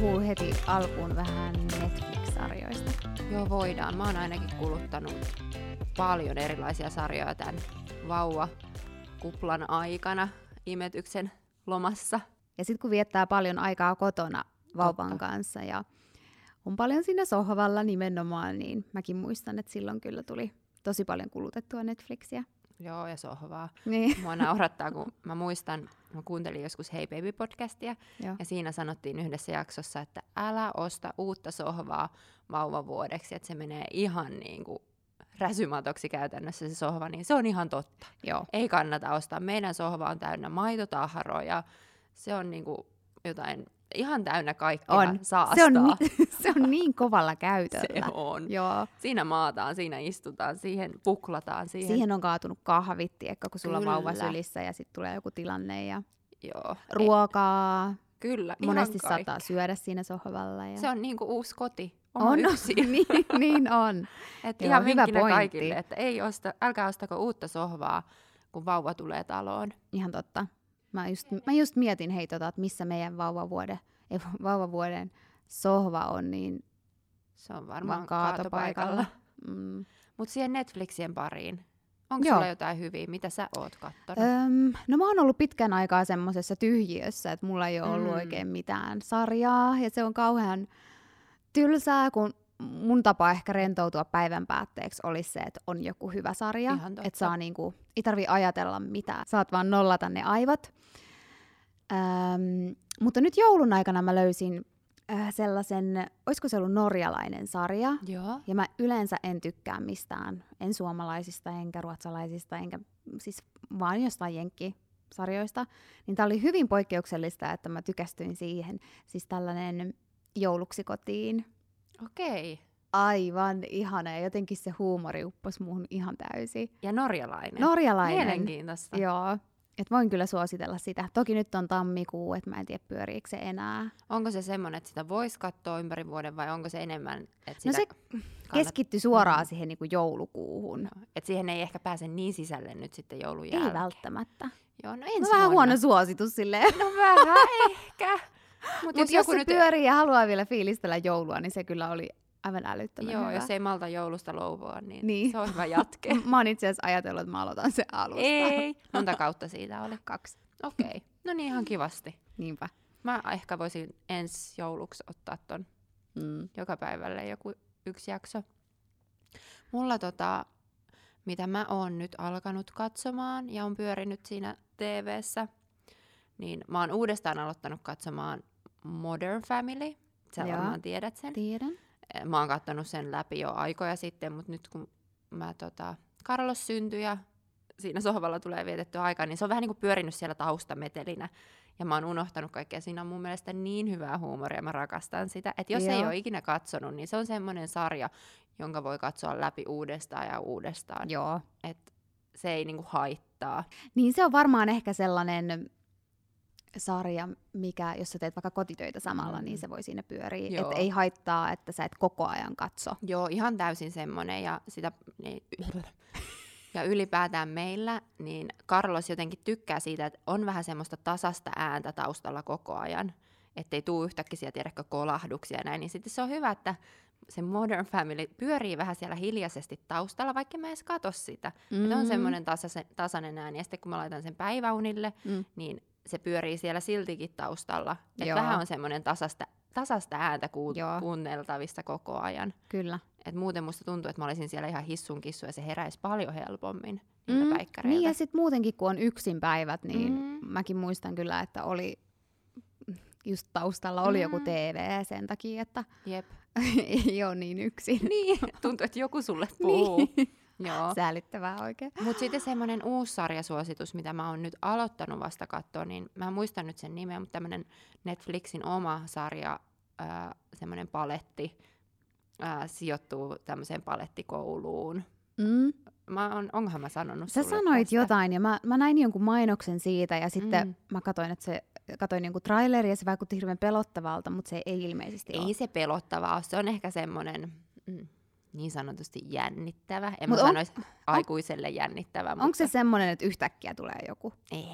puhua heti alkuun vähän Netflix-sarjoista? Joo, voidaan. Mä oon ainakin kuluttanut paljon erilaisia sarjoja tämän vauva kuplan aikana imetyksen lomassa. Ja sitten kun viettää paljon aikaa kotona vauvan Totta. kanssa ja on paljon siinä sohvalla nimenomaan, niin mäkin muistan, että silloin kyllä tuli tosi paljon kulutettua Netflixiä. Joo, ja sohvaa. Niin. Mua naurattaa, kun mä muistan, mä kuuntelin joskus Hey Baby-podcastia, Joo. ja siinä sanottiin yhdessä jaksossa, että älä osta uutta sohvaa vauvavuodeksi, että se menee ihan niin kuin räsymatoksi käytännössä se sohva, niin se on ihan totta. Joo. Ei kannata ostaa. Meidän sohva on täynnä maitotahroja, se on niin kuin jotain ihan täynnä kaikkea on. saastaa. Se on, ni- se on niin kovalla käytöllä. Se on. Joo. Siinä maataan, siinä istutaan, siihen puklataan. Siihen, siihen on kaatunut kahvit, tiekka, kun sulla Kyllä. on vauva sylissä ja sitten tulee joku tilanne ja Joo. ruokaa. Kyllä, Monesti saattaa syödä siinä sohvalla. Ja... Se on niin kuin uusi koti. On, niin, niin on. Et Joo, ihan hyvä pointti. kaikille, että ei osta, älkää ostako uutta sohvaa, kun vauva tulee taloon. Ihan totta. Mä just, mä just mietin hei tota, että missä meidän vauvavuoden, ei, vauvavuoden sohva on, niin se on varmaan kaatopaikalla. Mm. Mutta siihen Netflixien pariin, onko sulla jotain hyviä, mitä sä oot kattonut? Öm, no mä oon ollut pitkän aikaa semmoisessa tyhjiössä, että mulla ei ole ollut mm. oikein mitään sarjaa, ja se on kauhean tylsää, kun mun tapa ehkä rentoutua päivän päätteeksi olisi se, että on joku hyvä sarja. Että saa niinku, ei tarvi ajatella mitään. Saat vaan nollata ne aivot. Ähm, mutta nyt joulun aikana mä löysin äh, sellaisen, olisiko se ollut norjalainen sarja. Joo. Ja mä yleensä en tykkää mistään, en suomalaisista, enkä ruotsalaisista, enkä siis vaan jostain jenkkisarjoista. Niin tää oli hyvin poikkeuksellista, että mä tykästyin siihen. Siis tällainen jouluksi kotiin Okei. Aivan ihana ja jotenkin se huumori uppos muuhun ihan täysin. Ja norjalainen. Norjalainen. Mielenkiintoista. Joo. Et voin kyllä suositella sitä. Toki nyt on tammikuu, että mä en tiedä pyöriikö se enää. Onko se semmoinen, että sitä voisi katsoa ympäri vuoden vai onko se enemmän, että no sitä No se keskitty suoraan mm. siihen niin kuin joulukuuhun. No, että siihen ei ehkä pääse niin sisälle nyt sitten joulun jälkeen. Ei välttämättä. Joo, no ensi no, vähän huono suositus silleen. No vähän ehkä. Mutta Mut jos, jos se nyt... pyörii ja haluaa vielä fiilistellä joulua, niin se kyllä oli aivan älyttömän Joo, hyvä. jos ei malta joulusta luovua, niin, niin. se on hyvä jatke. mä oon itse asiassa ajatellut, että mä aloitan se alusta. Ei, monta kautta siitä oli? Kaksi. Okei, okay. no niin ihan kivasti. Niinpä. Mä ehkä voisin ensi jouluksi ottaa ton mm. joka päivälle joku yksi jakso. Mulla tota, mitä mä oon nyt alkanut katsomaan ja on pyörinyt siinä TV:ssä, niin mä oon uudestaan aloittanut katsomaan Modern Family. Sä Joo, varmaan tiedät sen. Tiedän. Mä oon katsonut sen läpi jo aikoja sitten, mutta nyt kun mä tota, Carlos syntyi ja siinä sohvalla tulee vietetty aikaa, niin se on vähän niin kuin pyörinyt siellä taustametelinä. Ja mä oon unohtanut kaikkea. Siinä on mun mielestä niin hyvää huumoria, mä rakastan sitä. Että jos Joo. ei ole ikinä katsonut, niin se on semmoinen sarja, jonka voi katsoa läpi uudestaan ja uudestaan. Joo. Et se ei niinku haittaa. Niin se on varmaan ehkä sellainen sarja, mikä, jos sä teet vaikka kotitöitä samalla, mm. niin se voi siinä pyöriä. Että ei haittaa, että sä et koko ajan katso. Joo, ihan täysin semmoinen. Ja, sitä, niin, ja ylipäätään meillä, niin Carlos jotenkin tykkää siitä, että on vähän semmoista tasasta ääntä taustalla koko ajan. Ettei tuu yhtäkkiä tiedäkö kolahduksia ja näin. Niin sitten se on hyvä, että se Modern Family pyörii vähän siellä hiljaisesti taustalla, vaikka mä edes katso sitä. Mm-hmm. Että on semmoinen tasainen, tasainen ääni. Ja sitten kun mä laitan sen päiväunille, mm. niin se pyörii siellä siltikin taustalla. Että vähän on semmoinen tasasta, tasasta ääntä ku- kuunneltavissa koko ajan. Kyllä. Et muuten musta tuntuu, että mä olisin siellä ihan hissun kissu ja se heräisi paljon helpommin mm, Niin ja sitten muutenkin kun on yksin päivät, niin mm. mäkin muistan kyllä, että oli just taustalla oli mm. joku TV sen takia, että Jep. ei ole niin yksin. Niin, tuntuu, että joku sulle puhuu. niin. Joo. Säällittävää oikein. Mutta sitten semmoinen uusi sarjasuositus, mitä mä oon nyt aloittanut vasta katsoa, niin mä en muista nyt sen nimeä, mutta tämmöinen Netflixin oma sarja, äh, semmoinen paletti, äh, sijoittuu tämmöiseen palettikouluun. Mm. Mä on, onkohan mä sanonut Sä sanoit tästä? jotain ja mä, mä näin jonkun mainoksen siitä ja sitten mm. mä katsoin, että se katoin jonkun traileri ja se vaikutti hirveän pelottavalta, mutta se ei ilmeisesti Ei ole. se pelottavaa se on ehkä semmoinen, mm, niin sanotusti jännittävä. En Mut mä on- sanoisi aikuiselle jännittävä, Onko mutta se semmoinen, että yhtäkkiä tulee joku? ei,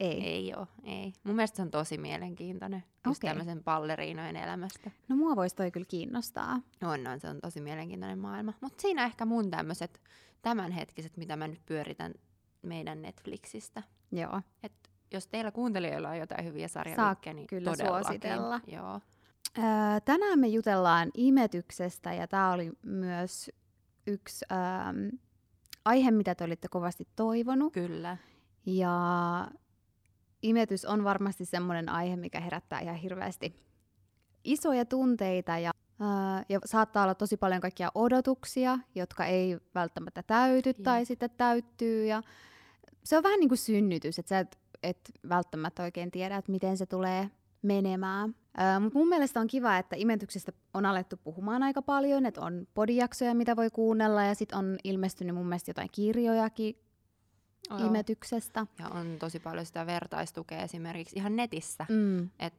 Ei. ei oo, ei. Mun mielestä se on tosi mielenkiintoinen, just Okei. tämmöisen balleriinojen elämästä. No mua voisi toi kyllä kiinnostaa. On, on, se on tosi mielenkiintoinen maailma. Mutta siinä ehkä mun tämmöiset tämänhetkiset, mitä mä nyt pyöritän meidän Netflixistä. Joo. Et jos teillä kuuntelijoilla on jotain hyviä sarjoja, niin kyllä todellakin. suositella. Joo. Tänään me jutellaan imetyksestä ja tämä oli myös yksi öö, aihe, mitä te olitte kovasti toivonut. Kyllä. Ja imetys on varmasti semmoinen aihe, mikä herättää ihan hirveästi isoja tunteita ja, ää, ja saattaa olla tosi paljon kaikkia odotuksia, jotka ei välttämättä täyty Jep. tai sitten täyttyy. Ja se on vähän niin kuin synnytys, että sä et, et välttämättä oikein tiedä, että miten se tulee menemään. Mutta mun mielestä on kiva, että imetyksestä on alettu puhumaan aika paljon, että on podijaksoja, mitä voi kuunnella ja sitten on ilmestynyt mun mielestä jotain kirjojakin Joo. imetyksestä. Ja on tosi paljon sitä vertaistukea esimerkiksi ihan netissä. Mm. Et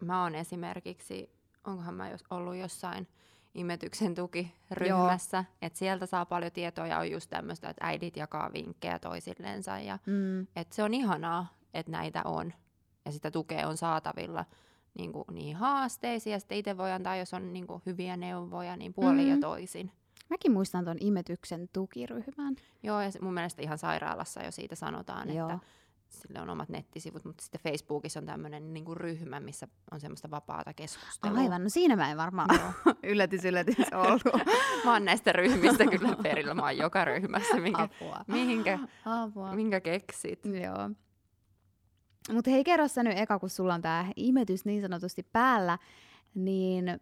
mä oon esimerkiksi, onkohan mä jos ollut jossain imetyksen tukiryhmässä, että sieltä saa paljon tietoa ja on just tämmöistä, että äidit jakaa vinkkejä toisillensa ja Mm. et se on ihanaa, että näitä on ja sitä tukea on saatavilla niin kuin niihin haasteisiin ja sitten itse voi antaa, jos on niin kuin hyviä neuvoja, niin puolin Mhm. ja toisin. Mäkin muistan tuon imetyksen tukiryhmän. Joo, ja se, mun mielestä ihan sairaalassa jo siitä sanotaan, Joo. että sille on omat nettisivut, mutta sitten Facebookissa on tämmöinen niinku ryhmä, missä on semmoista vapaata keskustelua. Aivan, no siinä mä en varmaan yllätys, yllätys ollut. Mä oon näistä ryhmistä kyllä perillä, mä oon joka ryhmässä, minkä, Apua. mihinkä, Apua. minkä keksit. Joo. Mutta hei, kerro sä nyt eka, kun sulla on tää imetys niin sanotusti päällä, niin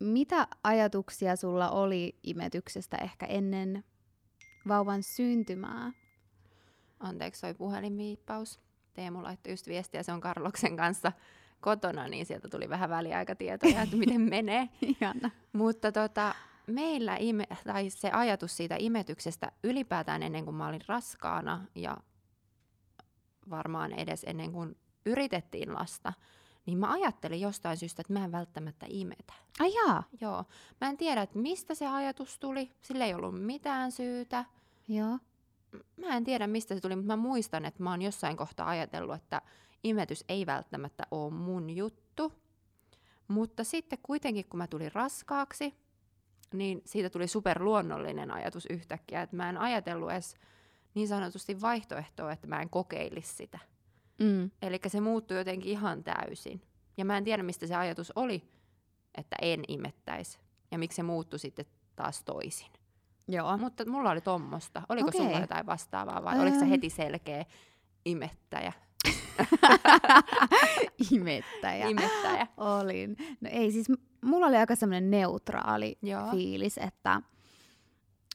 mitä ajatuksia sulla oli imetyksestä ehkä ennen vauvan syntymää? Anteeksi, soi puhelinviippaus. Teemu laittoi just viestiä, se on Karloksen kanssa kotona, niin sieltä tuli vähän väliaikatietoja, että miten menee. Mutta tota, meillä ime, tai se ajatus siitä imetyksestä ylipäätään ennen kuin mä olin raskaana ja varmaan edes ennen kuin yritettiin lasta, niin mä ajattelin jostain syystä, että mä en välttämättä imetä. Ai jaa. Joo. Mä en tiedä, että mistä se ajatus tuli. Sillä ei ollut mitään syytä. Joo. Mä en tiedä, mistä se tuli, mutta mä muistan, että mä oon jossain kohtaa ajatellut, että imetys ei välttämättä ole mun juttu. Mutta sitten kuitenkin, kun mä tulin raskaaksi, niin siitä tuli superluonnollinen ajatus yhtäkkiä, että mä en ajatellut edes niin sanotusti vaihtoehtoa, että mä en kokeilisi sitä. Mm. Eli se muuttui jotenkin ihan täysin. Ja mä en tiedä, mistä se ajatus oli, että en imettäisi. Ja miksi se muuttui sitten taas toisin. Joo. Mutta mulla oli tommosta. Oliko Okei. sulla jotain vastaavaa vai oliko se Öm. heti selkeä imettäjä? Imettäjä. imettäjä. Olin. No ei siis, mulla oli aika semmoinen neutraali Joo. fiilis, että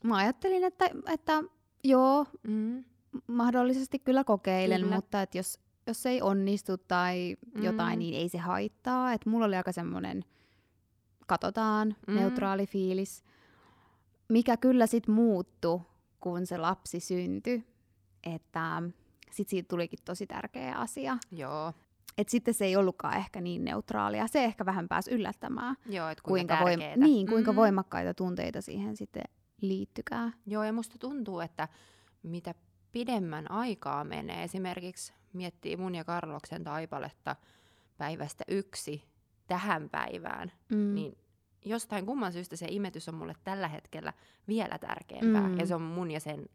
mä ajattelin, että, että joo, Mm. mahdollisesti kyllä kokeilen, Kyllä. mutta että jos, jos ei onnistu tai jotain, Mm. niin ei se haittaa. Et mulla oli aika semmoinen, katsotaan, Mm. neutraali fiilis, mikä kyllä sitten muuttui, kun se lapsi syntyi. Että sitten siitä tulikin tosi tärkeä asia. Joo. Et sitten se ei ollutkaan ehkä niin neutraalia. Se ehkä vähän pääsi yllättämään, Joo, että kuinka, kuinka, voim- niin, kuinka Mm. voimakkaita tunteita siihen sitten liittykää. Joo, ja musta tuntuu, että mitä pidemmän aikaa menee, esimerkiksi miettii mun ja Karloksen taipaletta päivästä yksi tähän päivään, Mm. niin jostain kumman syystä se imetys on mulle tällä hetkellä vielä tärkeämpää. Mm. Ja se on mun ja sen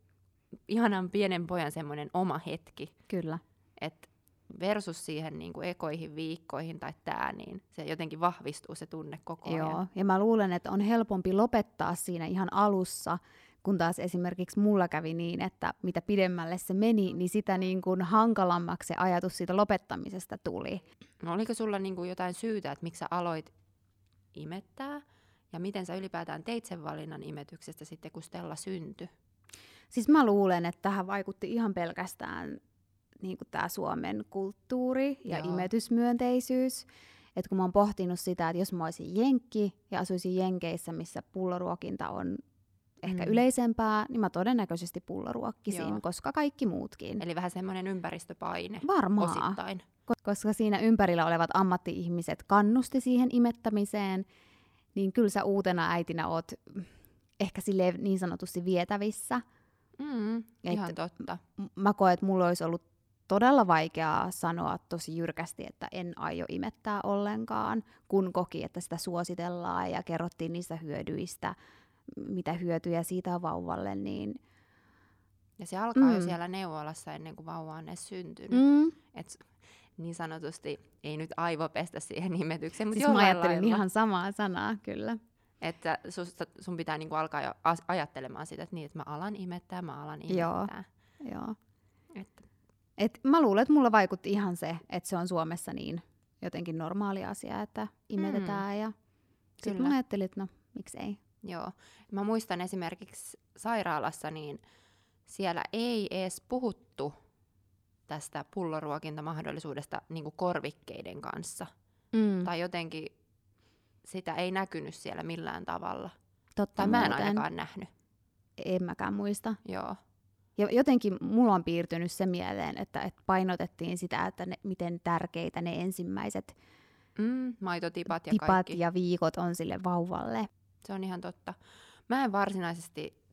ihanan pienen pojan semmoinen oma hetki. Kyllä. Et versus siihen niin kuin ekoihin viikkoihin tai tää, niin se jotenkin vahvistuu se tunne koko ajan. Joo, ja mä luulen, että on helpompi lopettaa siinä ihan alussa, kun taas esimerkiksi mulla kävi niin, että mitä pidemmälle se meni, niin sitä niin kuin hankalammaksi se ajatus siitä lopettamisesta tuli. No, oliko sulla niin kuin jotain syytä, että miksi sä aloit imettää? Ja miten sä ylipäätään teit sen valinnan imetyksestä sitten, kun Stella syntyi? Siis mä luulen, että tähän vaikutti ihan pelkästään niin tämä Suomen kulttuuri ja Joo. imetysmyönteisyys. Että kun mä oon pohtinut sitä, että jos mä olisin jenkki ja asuisin jenkeissä, missä pulloruokinta on ehkä Mm. yleisempää, niin mä todennäköisesti pulloruokkisin, Joo. koska kaikki muutkin. Eli vähän semmoinen ympäristöpaine Varmaan. osittain. Ko- koska siinä ympärillä olevat ammatti-ihmiset kannusti siihen imettämiseen, niin kyllä sä uutena äitinä oot ehkä sille niin sanotusti vietävissä. Mm, ihan Et- totta. M- Mä koen, että mulla olisi ollut todella vaikeaa sanoa tosi jyrkästi, että en aio imettää ollenkaan, kun koki, että sitä suositellaan ja kerrottiin niistä hyödyistä, mitä hyötyjä siitä on vauvalle, niin Ja se alkaa jo Mm. siellä neuvolassa ennen kuin vauva on edes syntynyt. mm, Et niin sanotusti ei nyt aivopestä siihen imetykseen, mutta siis mä ajattelin lailla, ihan samaa sanaa, kyllä. että susta, sun pitää niinku alkaa jo ajattelemaan sitä, että niin, että mä alan imettää, mä alan Joo. imettää. Joo. Että, Et mä luulen, että mulla vaikutti ihan se, että se on Suomessa niin jotenkin normaali asia, että imetetään. Mm. Ja sitten mä ajattelin, että no, miksei. joo. Mä muistan esimerkiksi sairaalassa, niin siellä ei edes puhuttu tästä pulloruokintamahdollisuudesta niin kuin korvikkeiden kanssa. Mm. Tai jotenkin sitä ei näkynyt siellä millään tavalla. Totta Tai mä en muuten. ainakaan nähnyt. En mäkään muista. Joo. Ja jotenkin mulla on piirtynyt se mieleen, että, että painotettiin sitä, että ne, miten tärkeitä ne ensimmäiset Mm, maitotipat ja tipat kaikki. ja viikot on sille vauvalle. Se on ihan totta. Mä en varsinaisesti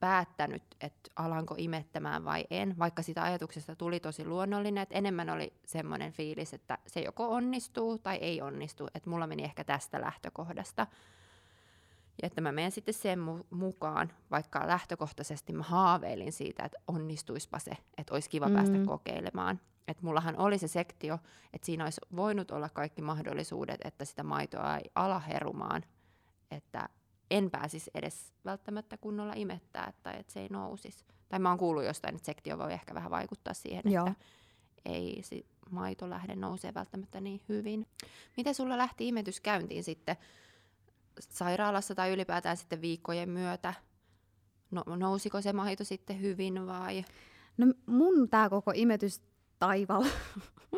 päättänyt, että alanko imettämään vai en, vaikka sitä ajatuksesta tuli tosi luonnollinen, että enemmän oli semmoinen fiilis, että se joko onnistuu tai ei onnistu, että mulla meni ehkä tästä lähtökohdasta. Ja että mä menen sitten sen mu- mukaan, vaikka lähtökohtaisesti mä haaveilin siitä, että onnistuispa se, että olisi kiva mm. päästä kokeilemaan. Että mullahan oli se sektio, että siinä olisi voinut olla kaikki mahdollisuudet, että sitä maitoa ei ala herumaan, että en pääsisi edes välttämättä kunnolla imettää tai että se ei nousisi. Tai mä oon kuullut jostain, että sektio voi ehkä vähän vaikuttaa siihen, Joo. että ei si- maito lähde nousee välttämättä niin hyvin. Miten sulla lähti imetys käyntiin sitten sairaalassa tai ylipäätään sitten viikkojen myötä? No, nousiko se maito sitten hyvin vai? No mun tää koko imetystaival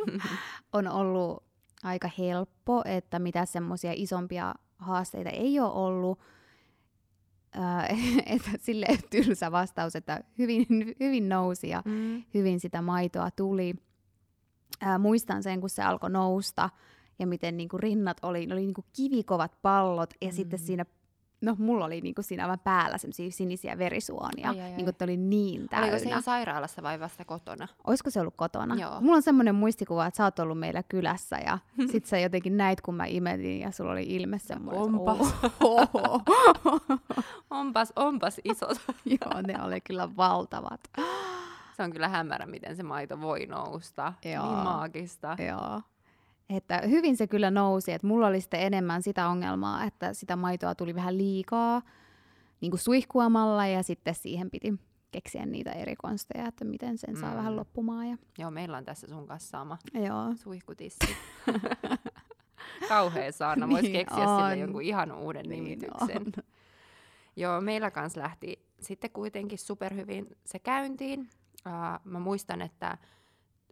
on ollut aika helppo, että mitä semmoisia isompia haasteita ei ole ollut. Että sille tylsä vastaus, että hyvin, hyvin nousi ja Mm. hyvin sitä maitoa tuli. Ää, muistan sen, kun se alkoi nousta ja miten niinku rinnat oli, ne oli niinku kivikovat pallot ja mm. sitten siinä, no mulla oli niinku siinä aivan päällä semmoisia sinisiä verisuonia, Ai, ai, ai. niinku että oli niin täynnä. Oliko se jo sairaalassa vai vasta kotona? Olisiko se ollut kotona? Joo. Mulla on semmoinen muistikuva, että sä oot ollut meillä kylässä ja sit sä jotenkin näit, kun mä imetin ja sulla oli ilme semmoinen. että onpas. Onpas, onpas isot. Joo, ne oli kyllä valtavat. Se on kyllä hämärä, miten se maito voi nousta. Joo. Niin maagista. Joo. Että hyvin se kyllä nousi, että mulla oli sitten enemmän sitä ongelmaa, että sitä maitoa tuli vähän liikaa niin kuin suihkuamalla ja sitten siihen piti keksiä niitä eri konsteja, että miten sen saa Mm. vähän loppumaan. Ja, Joo, meillä on tässä sun kanssa sama joo. suihkutissi. Kauhea saana, voisi Niin keksiä sille on. jonkun ihan uuden Niin nimityksen. on. Joo, meillä kanssa lähti sitten kuitenkin superhyvin se käyntiin. Uh, mä muistan, että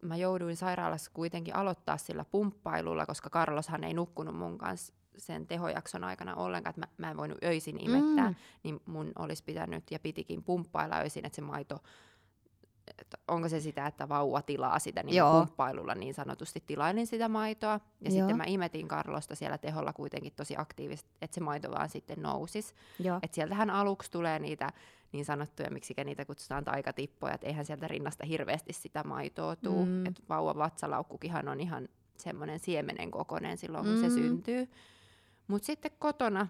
mä jouduin sairaalassa kuitenkin aloittaa sillä pumppailulla, koska Carloshan ei nukkunut mun kanssa sen tehojakson aikana ollenkaan, että mä, mä en voinut öisin imettää, Mm. niin mun olisi pitänyt ja pitikin pumppailla öisin, että se maito, että onko se sitä, että vauva tilaa sitä, niin Joo. Pumppailulla niin sanotusti tilailin sitä maitoa. Ja Joo. sitten mä imetin Karlosta siellä teholla kuitenkin tosi aktiivisesti, että se maito vaan sitten nousisi. Joo. Et sieltähän aluksi tulee niitä niin sanottuja, miksi niitä kutsutaan taikatippoja, että eihän sieltä rinnasta hirveästi sitä maitoa tuu. Mm. Mm. Et vauvan vatsalaukkukihan on ihan semmoinen siemenen kokoinen silloin, kun Mm. se syntyy. Mutta sitten kotona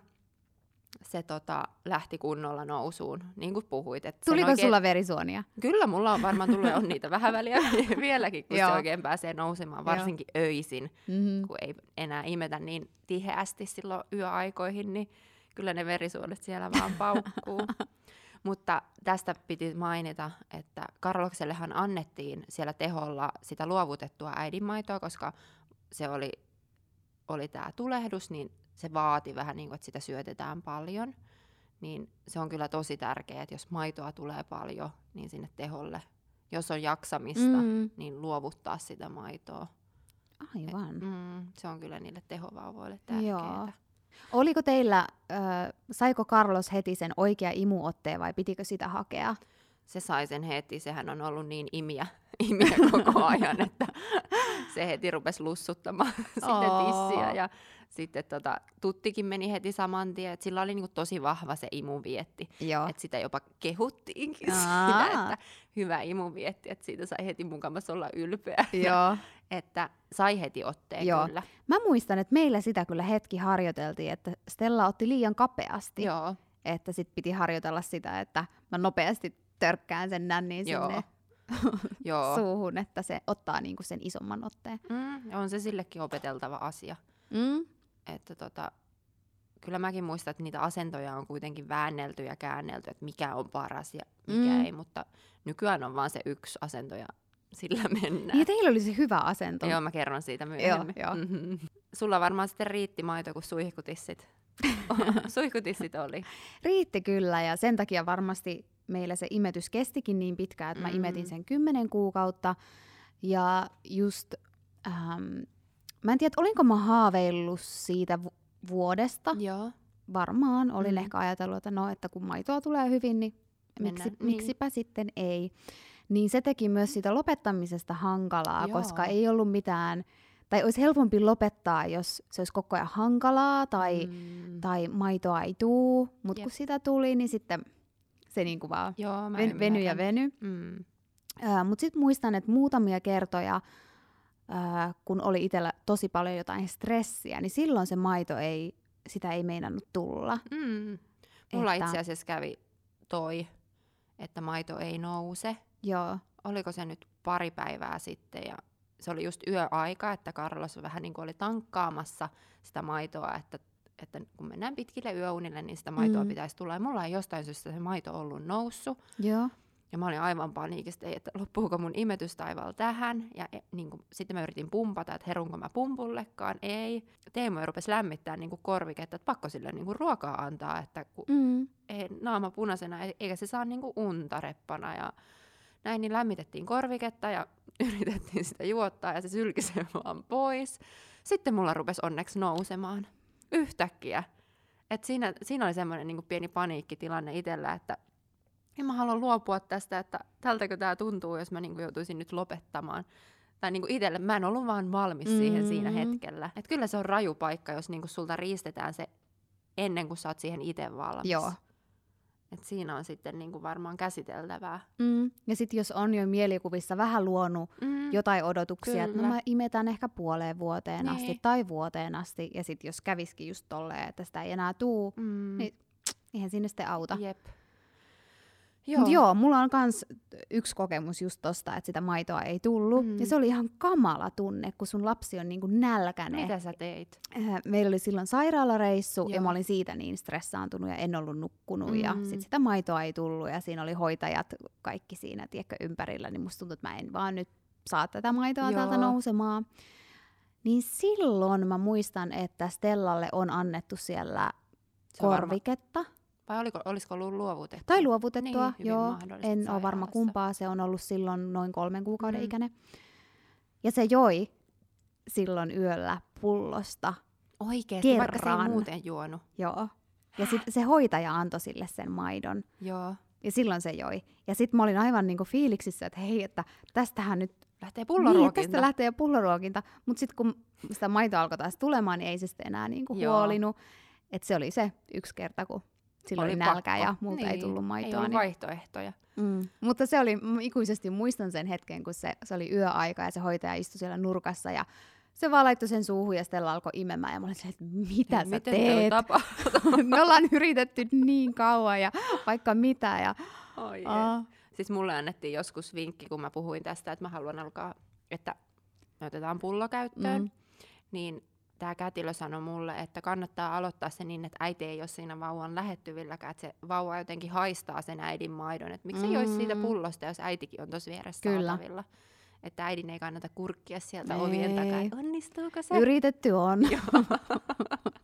se tota, lähti kunnolla nousuun, niin kuin puhuit. Et Tuliko oikein, sulla verisuonia? Kyllä, mulla on varmaan tullut on niitä vähän väliä vieläkin, kun se Joo. oikein pääsee nousemaan, varsinkin öisin Mm-hmm. kun ei enää imetä niin tiheästi silloin yöaikoihin, niin kyllä ne verisuonet siellä vaan paukkuu. Mutta tästä piti mainita, että Karloksellehan annettiin siellä teholla sitä luovutettua äidinmaitoa, koska se oli, oli tämä tulehdus, niin se vaati vähän niin kuin, että sitä syötetään paljon. Niin se on kyllä tosi tärkeää, että jos maitoa tulee paljon, niin sinne teholle, jos on jaksamista, Mm. niin luovuttaa sitä maitoa. Aivan. Mm, se on kyllä niille tehovauvoille Joo. Oliko teillä, äh, saiko Carlos heti sen oikea imuotteen vai pitikö sitä hakea? Se sai sen heti, sehän on ollut niin imiä, imiä koko ajan, että se heti rupesi lussuttamaan sitten tissiä ja sitten tota, tuttikin meni heti saman tien, että sillä oli niinku tosi vahva se imuvietti. Että sitä jopa kehuttiinkin Aa. sitä, että hyvä imuvietti, että siitä sai heti mukamassa olla ylpeä. Joo. Että sai heti otteen Joo. kyllä. Mä muistan, että meillä sitä kyllä hetki harjoiteltiin, että Stella otti liian kapeasti. Joo, Että sit piti harjoitella sitä, että mä nopeasti törkkään sen nännin Joo. sinne joo. suuhun, että se ottaa niinku sen isomman otteen. Mm, on se sillekin opeteltava asia. Mm. Että tota, kyllä mäkin muistan, että niitä asentoja on kuitenkin väännelty ja käännelty, että mikä on paras ja mikä Mm. ei, mutta nykyään on vaan se yksi asento ja sillä mennään. Niin, ja teillä oli se hyvä asento. Joo, mä kerron siitä myöhemmin. joo. Mhm. Sulla varmaan sitten riitti maito, kun suihkutissit. suihkutissit oli. Riitti kyllä ja sen takia varmasti meillä se imetys kestikin niin pitkään, että mä Mm. imetin sen kymmenen kuukautta. Ja just, ähm, mä en tiedä, olinko mä haaveillut siitä vu- vuodesta. Joo. Varmaan olin Mm. ehkä ajatellut, että no, että kun maitoa tulee hyvin, niin, miksi, niin. miksipä sitten ei. Niin se teki myös siitä lopettamisesta hankalaa, Joo. koska ei ollut mitään, tai olisi helpompi lopettaa, jos se olisi koko ajan hankalaa tai, Mm. tai maitoa ei tuu, mutta kun sitä tuli, niin sitten se niinku vaan Joo, ven, veny ja veny. Mm. Mutta sitten muistan, että muutamia kertoja, ää, kun oli itsellä tosi paljon jotain stressiä, niin silloin se maito ei, sitä ei meinannut tulla. Mm. Mulla Että- itse asiassa kävi toi, että maito ei nouse. Joo, Oliko se nyt pari päivää sitten ja se oli just yöaika, että Carlos vähän niin kuin oli tankkaamassa sitä maitoa, että, että kun mennään pitkille yöunille, niin sitä maitoa Mm. pitäisi tulla. Ja mulla ei jostain syystä se maito ollut noussut. joo, Ja mä olin aivan paniikista, että loppuuko mun imetystaival tähän. Ja e, niin kuin, sitten mä yritin pumpata, että herunko mä pumpullekaan. Ei. Teemo rupesi lämmittää niin kuin korviketta, että pakko sille niin kuin ruokaa antaa, että kun mm. ei, naama punaisena, e- eikä se saa niinku unta reppana. Ja näin niin lämmitettiin korviketta ja yritettiin sitä juottaa ja se sylki sen vaan pois. Sitten mulla rupesi onneksi nousemaan yhtäkkiä. Et siinä, siinä oli semmoinen niinku pieni paniikkitilanne itsellä, että en mä halua luopua tästä, että tältäkö tämä tuntuu, jos mä niinku joutuisin nyt lopettamaan. Tai niinku itselle, mä en ollut vaan valmis siihen siinä Mm. hetkellä. Et kyllä se on raju paikka, jos niinku sulta riistetään se ennen kuin sä oot siihen itse valmis. Joo. Et siinä on sitten niinku varmaan käsiteltävää. Mm. Ja sitten jos on jo mielikuvissa vähän luonut Mm. jotain odotuksia, että no mä imetän ehkä puoleen vuoteen asti Niin. tai vuoteen asti, ja sitten jos käviskin just tolleen, että sitä ei enää tuu, Mm. Niin, eihän sinne sitten auta. Jep. Joo. Mut joo, mulla on kans yksi kokemus just tosta, että sitä maitoa ei tullut. Mm. Mm. Ja se oli ihan kamala tunne, kun sun lapsi on niinku nälkäinen. Mitä sä teit? Äh, Meillä oli silloin sairaalareissu ja Joo. mä olin siitä niin stressaantunut ja en ollut nukkunut. Mm. Ja Mm. sit sitä maitoa ei tullut ja siinä oli hoitajat kaikki siinä tiedätkö, ympärillä. Niin musta tuntui, että mä en vaan nyt saa tätä maitoa Joo. täältä nousemaan. Niin silloin mä muistan, että Stellalle on annettu siellä korviketta. Vai oliko, olisiko ollut luovutettu? Tai luovutettua, Niin, joo. En ole varma kumpaa, se on ollut silloin noin kolmen kuukauden Mm. ikäinen. Ja se joi silloin yöllä pullosta, Oikeesti, vaikka se ei Kerran. muuten juonut. joo. Ja sitten se hoitaja antoi sille sen maidon. Joo. Ja silloin se joi. Ja sitten mä olin aivan niinku fiiliksissä, että hei, että tästähän nyt... Lähtee Niin, pulloruokinta. tästä lähtee pulloruokinta. Mutta sitten kun sitä maitoa alkoi taas tulemaan, niin ei se sitten enää niinku Joo. huolinut. Että se oli se yksi kerta, kun silloin oli, Oli nälkä pakko. ja multa ei Niin, tullut maitoa. Ei niin vaihtoehtoja. Mm. Mutta se oli, ikuisesti muistan sen hetken, kun se, se oli yöaika ja se hoitaja istui siellä nurkassa ja se vaan laittoi sen suuhun ja Stella alkoi imemään ja mä olin silleen, että mitä Hei, sä miten teet? tapahtuu? Me ollaan yritetty niin kauan ja vaikka mitä. Ja, Oi aa, Siis mulle annettiin joskus vinkki, kun mä puhuin tästä, että mä haluan alkaa, että me otetaan pullo käyttöön. Mm. Niin tämä kätilö sanoi mulle, että kannattaa aloittaa se niin, että äiti ei ole siinä vauvan lähettyvilläkään, että se vauva jotenkin haistaa sen äidin maidon. Että miksi mm. joisi siitä Mm. pullosta, jos äitikin on tuossa vieressä Kyllä. saatavilla. Että äidin ei kannata kurkkia sieltä Ei. ovien takaa, onnistuuko se? Yritetty on.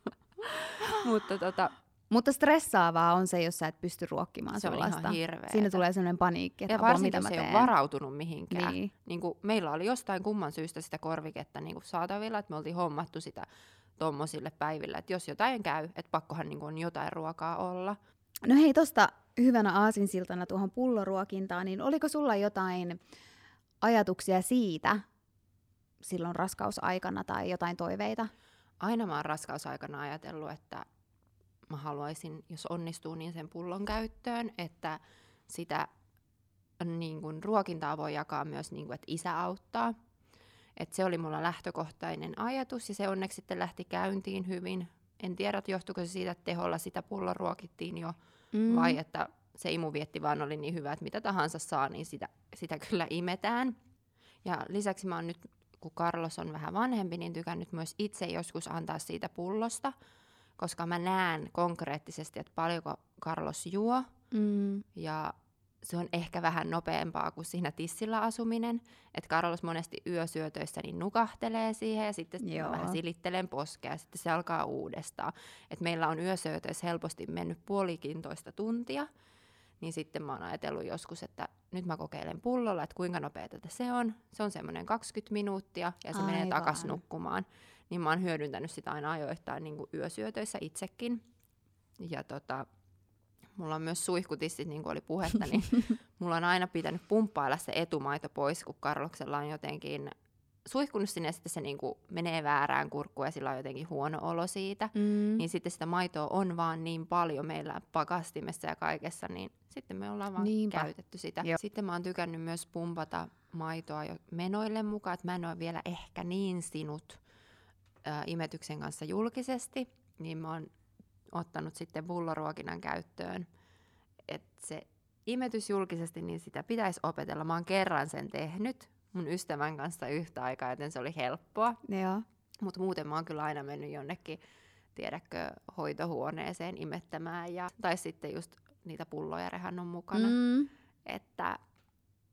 Mutta tota, Mutta stressaavaa on se, jos sä et pysty ruokkimaan se on sellaista. ihan hirveä. Siinä tulee sellainen paniikki, että ja apua, varsinkin, mitä jos ei ole varautunut mihinkään. Niin. Niin kuin meillä oli jostain kumman syystä sitä korviketta niin kuin saatavilla, että me oltiin hommattu sitä tuommoisille päivillä, että jos jotain käy, että pakkohan niin kuin on jotain ruokaa olla. No hei, tosta hyvänä aasinsiltana tuohon pulloruokintaan, niin oliko sulla jotain ajatuksia siitä, silloin raskausaikana tai jotain toiveita? Aina mä oon raskausaikana ajatellut, että mä haluaisin, jos onnistuu, niin sen pullon käyttöön, että sitä niin kun, ruokintaa voi jakaa myös, niin kun, että isä auttaa. Et se oli mulla lähtökohtainen ajatus ja se onneksi sitten lähti käyntiin hyvin. En tiedä, että johtuiko se siitä, että teholla sitä pullon ruokittiin jo mm. vai että se imuvietti vaan oli niin hyvä, että mitä tahansa saa, niin sitä, sitä kyllä imetään. Ja lisäksi mä oon nyt, kun Carlos on vähän vanhempi, niin tykännyt myös itse joskus antaa siitä pullosta, koska mä näen konkreettisesti, että paljonko Carlos juo. Mm. Ja se on ehkä vähän nopeampaa kuin siinä tissillä asuminen. Että Carlos monesti yösyötöissä niin nukahtelee siihen ja sitten Joo. vähän silittelen poskea ja sitten se alkaa uudestaan. Et meillä on yösyötöissä helposti mennyt puolikintoista tuntia, niin sitten mä oon ajatellut joskus, että nyt mä kokeilen pullolla, että kuinka nopeata se on. Se on semmoinen 20 minuuttia ja se Aivan. menee takas nukkumaan. Niin mä oon hyödyntänyt sitä aina ajoittain niin kuin yösyötöissä itsekin. Ja tota, mulla on myös suihkutissit, niin kuin oli puhetta, niin mulla on aina pitänyt pumppailla se etumaito pois, kun Karloksella on jotenkin suihkunut sinne ja sitten se niin kuin menee väärään kurkkuun ja sillä on jotenkin huono olo siitä, mm. niin sitten sitä maitoa on vaan niin paljon meillä pakastimessa ja kaikessa, niin sitten me ollaan vaan Niinpä. käytetty sitä. Joo. Sitten mä oon tykännyt myös pumpata maitoa jo menoille mukaan, että mä en ole vielä ehkä niin sinut ä, imetyksen kanssa julkisesti, niin mä oon ottanut sitten pulloruokinnan käyttöön. Että se imetys julkisesti, niin sitä pitäisi opetella. Mä oon kerran sen tehnyt mun ystävän kanssa yhtä aikaa, joten se oli helppoa. Mutta muuten mä oon kyllä aina mennyt jonnekin, tiedätkö, hoitohuoneeseen imettämään. Ja, tai sitten just niitä pulloja rehan on mukana. Mm. Että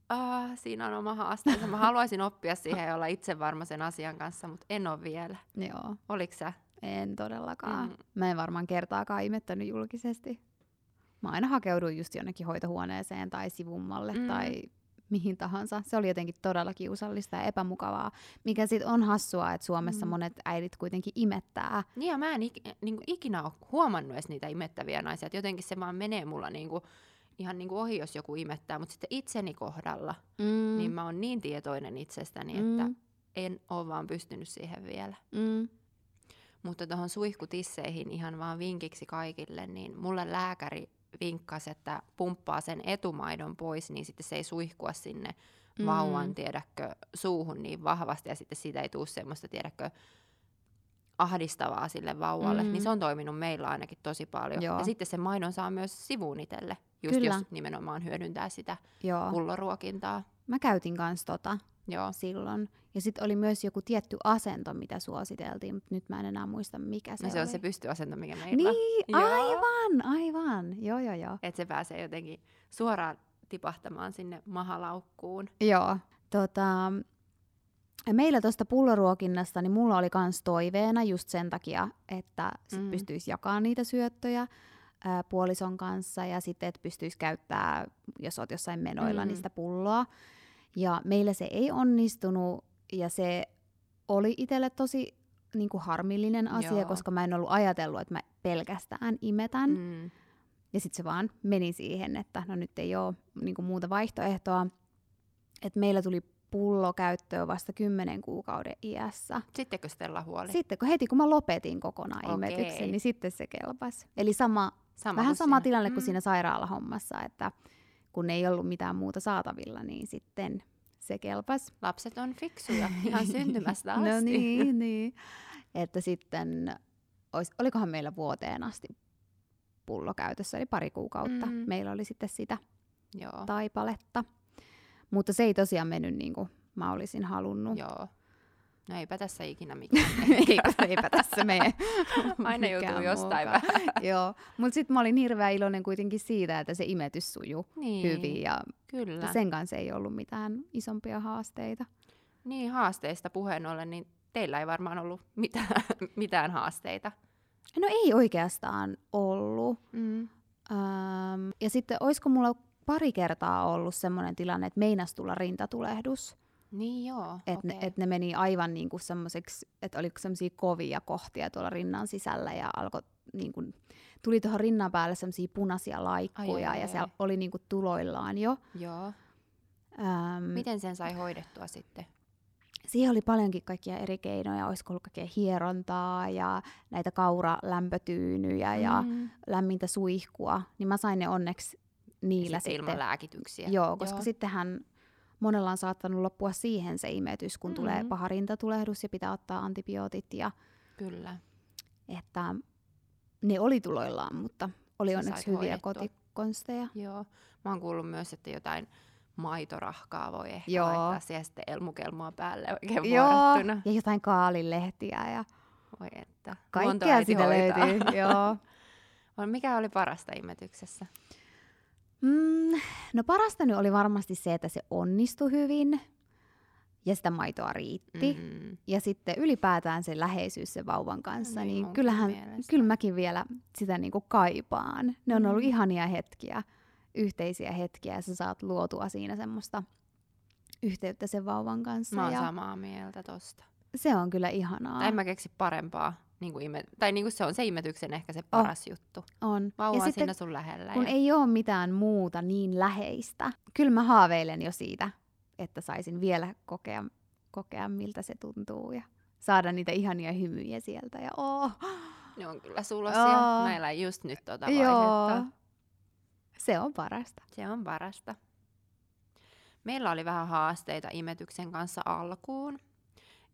ah, siinä on oma haasteensa. Mä haluaisin oppia siihen ja olla itse varma sen asian kanssa, mutta en ole vielä. Joo. Oliko sä? En todellakaan. Mm. Mä en varmaan kertaakaan imettänyt julkisesti. Mä aina hakeudun just jonnekin hoitohuoneeseen tai sivummalle mm. tai mihin tahansa. Se oli jotenkin todella kiusallista ja epämukavaa, mikä sitten on hassua, että Suomessa mm. monet äidit kuitenkin imettää. Niin ja mä en ik- niinku ikinä ole huomannut edes niitä imettäviä naisia, että jotenkin se vaan menee mulla niinku, ihan niinku ohi, jos joku imettää, mutta sitten itseni kohdalla, mm. niin mä oon niin tietoinen itsestäni, mm. että en ole vaan pystynyt siihen vielä. Mm. Mutta tuohon suihkutisseihin ihan vaan vinkiksi kaikille, niin mulle lääkäri vinkkasi, että pumppaa sen etumaidon pois, niin sitten se ei suihkua sinne mm. vauvan, tiedäkö, suuhun niin vahvasti, ja sitten siitä ei tule semmoista, tiedäkö, ahdistavaa sille vauvalle, mm. niin se on toiminut meillä ainakin tosi paljon. Joo. Ja sitten se maidon saa myös sivuun itselle, just Kyllä. jos nimenomaan hyödyntää sitä Joo. pulloruokintaa. Mä käytin kans tota Joo. silloin. Ja sitten oli myös joku tietty asento, mitä suositeltiin, mutta nyt mä en enää muista, mikä se no, se oli. on se pystyasento, mikä meillä Niin, joo. aivan, aivan. Joo, joo, joo. Että se pääsee jotenkin suoraan tipahtamaan sinne mahalaukkuun. Joo. Tota, meillä tuosta pulloruokinnasta, niin mulla oli kans toiveena just sen takia, että sit mm. pystyisi jakamaan niitä syöttöjä ää, puolison kanssa ja sitten, että pystyisi käyttää, jos oot jossain menoilla, mm. niistä pulloa. Ja meillä se ei onnistunut ja se oli itselle tosi niin kuin harmillinen asia, Joo. koska mä en ollut ajatellut, että mä pelkästään imetän. Mm. Ja sitten se vaan meni siihen, että no nyt ei ole niin kuin muuta vaihtoehtoa. että meillä tuli pullo käyttöön vasta kymmenen kuukauden iässä. Sittenkö Stella huoli? Sitten kun heti kun mä lopetin kokonaan okay. imetyksen, niin sitten se kelpasi. Eli sama, sama vähän sama siinä. tilanne mm. kuin siinä sairaalahommassa, että kun ei ollut mitään muuta saatavilla, niin sitten se kelpas. Lapset on fiksuja ihan syntymästä no asti. no niin, niin. Että sitten, olis, olikohan meillä vuoteen asti pullo käytössä, eli pari kuukautta. Mm. Meillä oli sitten sitä Joo. taipaletta. Mutta se ei tosiaan mennyt niin kuin mä olisin halunnut. Joo. No eipä tässä ikinä mikään. eipä, eipä tässä mene. Aina joutuu jostain vähän. Joo, mutta sitten mä olin hirveän iloinen kuitenkin siitä, että se imetys sujuu niin, hyvin ja kyllä. sen kanssa ei ollut mitään isompia haasteita. Niin, haasteista puheen ollen, niin teillä ei varmaan ollut mitään, mitään haasteita. No ei oikeastaan ollut. Mm. Öm, ja sitten olisiko mulla pari kertaa ollut semmoinen tilanne, että meinas tulla rintatulehdus. Niin joo, Että okay. ne, et ne meni aivan niinku semmoiseksi, että oli semmoisia kovia kohtia tuolla rinnan sisällä ja alkoi niinku, tuli tuohon rinnan päälle semmoisia punaisia laikkuja ai, ai, ja se oli niinku tuloillaan jo. Joo. Öm, Miten sen sai hoidettua sitten? siihen oli paljonkin kaikkia eri keinoja, olisiko ollut kaikkea hierontaa ja näitä kauralämpötyynyjä ja Mm. lämmintä suihkua, niin mä sain ne onneksi niillä sitten sitten. ilman lääkityksiä. Joo, koska Joo. sittenhän monella on saattanut loppua siihen se imetys, kun mm-hmm. tulee paha rintatulehdus ja pitää ottaa antibiootit ja Kyllä. että ne oli tuloillaan, mutta oli Sä onneksi sait hyviä hoidettua. kotikonsteja. Joo. Mä oon kuullut myös, että jotain maitorahkaa voi ehkä Joo. laittaa siihen sitten elmukelmoa päälle oikein Joo, vuorattuna. ja jotain kaalilehtiä ja Voi että. kaikkea sitä hoitaa. löytyy. Joo. On- Mikä oli parasta imetyksessä? Mm, no parasta nyt oli varmasti se, että se onnistui hyvin ja sitä maitoa riitti. Mm. Ja sitten ylipäätään se läheisyys sen vauvan kanssa, Niin niin, kyllähän, mielestä. kyllä mäkin vielä sitä niinku kaipaan. Ne on ollut Mm. ihania hetkiä, yhteisiä hetkiä ja sä saat luotua siinä semmoista yhteyttä sen vauvan kanssa. Mä oon ja samaa mieltä tosta. se on kyllä ihanaa. Tai en mä keksi parempaa. Niin kuin ime- tai niin kuin se on se imetyksen ehkä se paras juttu. on. Vauva ja on sitten siinä sun lähellä. kun ja... ei ole mitään muuta niin läheistä, kyllä mä haaveilen jo siitä, että saisin vielä kokea, kokea miltä se tuntuu ja saada niitä ihania hymyjä sieltä. Ja oh, Ne on kyllä sulosia. Joo. Mä elän just nyt tota joo, se on parasta. Se on parasta. Meillä oli vähän haasteita imetyksen kanssa alkuun.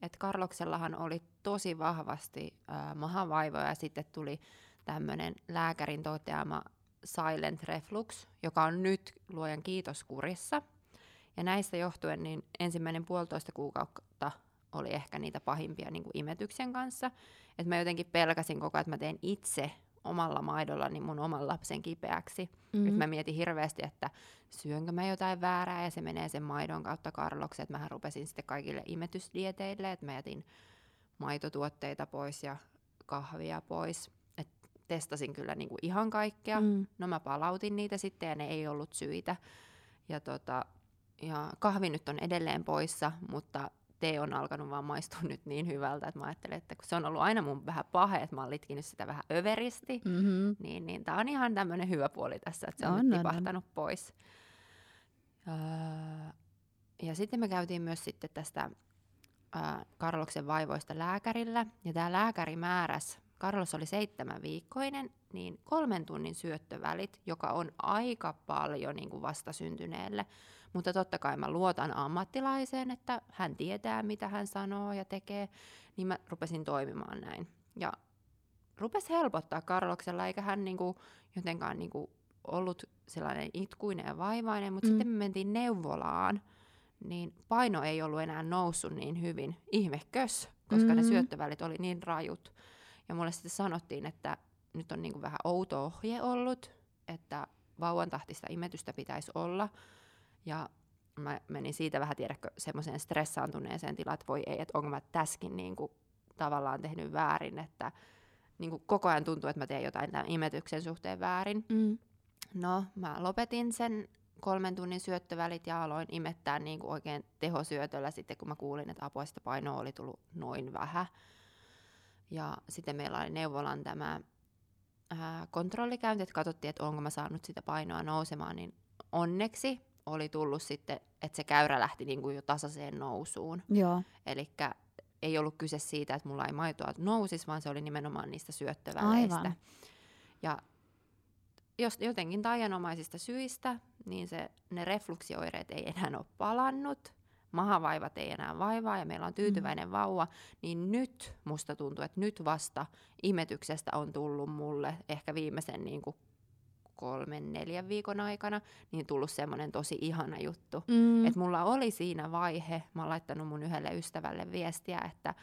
Et Karloksellahan oli tosi vahvasti äh, mahavaivoja ja sitten tuli tämmöinen lääkärin toteama silent reflux, joka on nyt luojan kiitos kurissa. Ja näistä johtuen niin ensimmäinen puolitoista kuukautta oli ehkä niitä pahimpia niin kuin imetyksen kanssa. Et mä jotenkin pelkäsin koko ajan, että mä teen itse omalla maidollani mun oman lapsen kipeäksi. Mm. Nyt mä mietin hirveästi, että syönkö mä jotain väärää ja se menee sen maidon kautta Karloksi. Että mähän rupesin sitten kaikille imetysdieteille, että mä jätin maitotuotteita pois ja kahvia pois. Et testasin kyllä niinku ihan kaikkea. Mm. No mä palautin niitä sitten ja ne ei ollut syitä. Ja, tota, ja kahvi nyt on edelleen poissa, mutta tee on alkanut vaan maistua nyt niin hyvältä, että mä ajattelin, että kun se on ollut aina mun vähän pahe, että mä oon litkinyt sitä vähän överisti, Mm-hmm. niin, niin tämä on ihan tämmöinen hyvä puoli tässä, että se on, On, nyt on, on. tipahtanut pois. Öö, ja sitten me käytiin myös sitten tästä öö, Karloksen vaivoista lääkärillä, ja tämä lääkäri määräs, Karlos oli seitsemän viikkoinen, niin kolmen tunnin syöttövälit, joka on aika paljon niin kuin vastasyntyneelle. Mutta totta kai mä luotan ammattilaiseen, että hän tietää, mitä hän sanoo ja tekee, niin mä rupesin toimimaan näin. Ja rupesi helpottaa Karloksella, eikä hän niinku jotenkaan niinku ollut sellainen itkuinen ja vaivainen, mutta Mm. mm. sitten me mentiin neuvolaan, niin paino ei ollut enää noussut niin hyvin. Ihmekös, koska mm-hmm. ne Mhm. syöttövälit oli niin rajut. Ja mulle sitten sanottiin, että nyt on niinku vähän outo ohje ollut, että vauvan tahtista imetystä pitäisi olla. Ja mä menin siitä vähän, tiedäkö, semmoiseen stressaantuneeseen tilaan, että voi ei, että onko mä täskin niinku tavallaan tehnyt väärin, että niin kuin koko ajan tuntuu, että mä teen jotain tämän imetyksen suhteen väärin. Mm. No, mä lopetin sen kolmen tunnin syöttövälit ja aloin imettää niin kuin oikein tehosyötöllä sitten, kun mä kuulin, että apua sitä painoa oli tullut noin vähän. Ja sitten meillä oli neuvolan tämä ää, kontrollikäynti, että katsottiin, että onko mä saanut sitä painoa nousemaan, niin onneksi oli tullut sitten, että se käyrä lähti niin kuin jo tasaiseen nousuun. Joo. Eli ei ollut kyse siitä, että mulla ei maitoa nousisi, vaan se oli nimenomaan niistä syöttöväleistä. Aivan. Ja jos jotenkin taianomaisista syistä, niin se, ne refluksioireet ei enää ole palannut, mahavaivat ei enää vaivaa ja meillä on tyytyväinen mm. vauva, niin nyt musta tuntuu, että nyt vasta imetyksestä on tullut mulle ehkä viimeisen niin kuin kolmen, neljän viikon aikana, niin tullut semmoinen tosi ihana juttu. Mm. Et mulla oli siinä vaihe, mä oon laittanut mun yhdelle ystävälle viestiä, että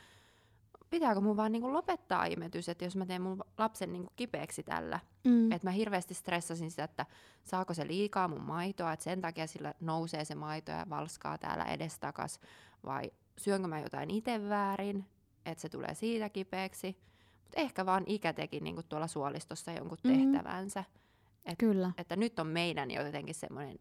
pitääkö mun vaan niinku lopettaa imetys, että jos mä teen mun lapsen niinku kipeäksi tällä. mm. Että mä hirveästi stressasin sitä, että saako se liikaa mun maitoa, että sen takia sillä nousee se maito ja valskaa täällä edestakas, vai syönkö mä jotain itse väärin, että se tulee siitä kipeäksi. Mutta ehkä vaan ikä teki niinku tuolla suolistossa jonkun Mhm. tehtävänsä. Kyllä. Että nyt on meidän jo jotenkin semmoinen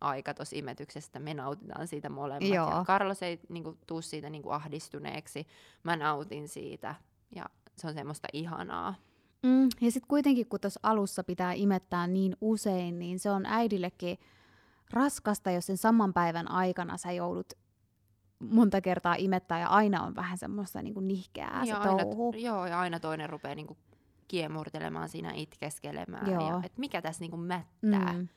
aika tuossa imetyksestä, me nautitaan siitä molemmat. Joo. Ja Carlos ei niinku, tuu siitä niinku, ahdistuneeksi, mä nautin siitä ja se on semmoista ihanaa. Mm. Ja sitten kuitenkin, kun tuossa alussa pitää imettää niin usein, niin se on äidillekin raskasta, jos sen saman päivän aikana sä joudut monta kertaa imettää ja aina on vähän semmoista niin kuin nihkeää ja se aina, touhu. joo, ja aina toinen rupeaa niinku kiemurtelemaan siinä itkeskelemään. Joo. Ja, et mikä tässä niinku mättää. Mm,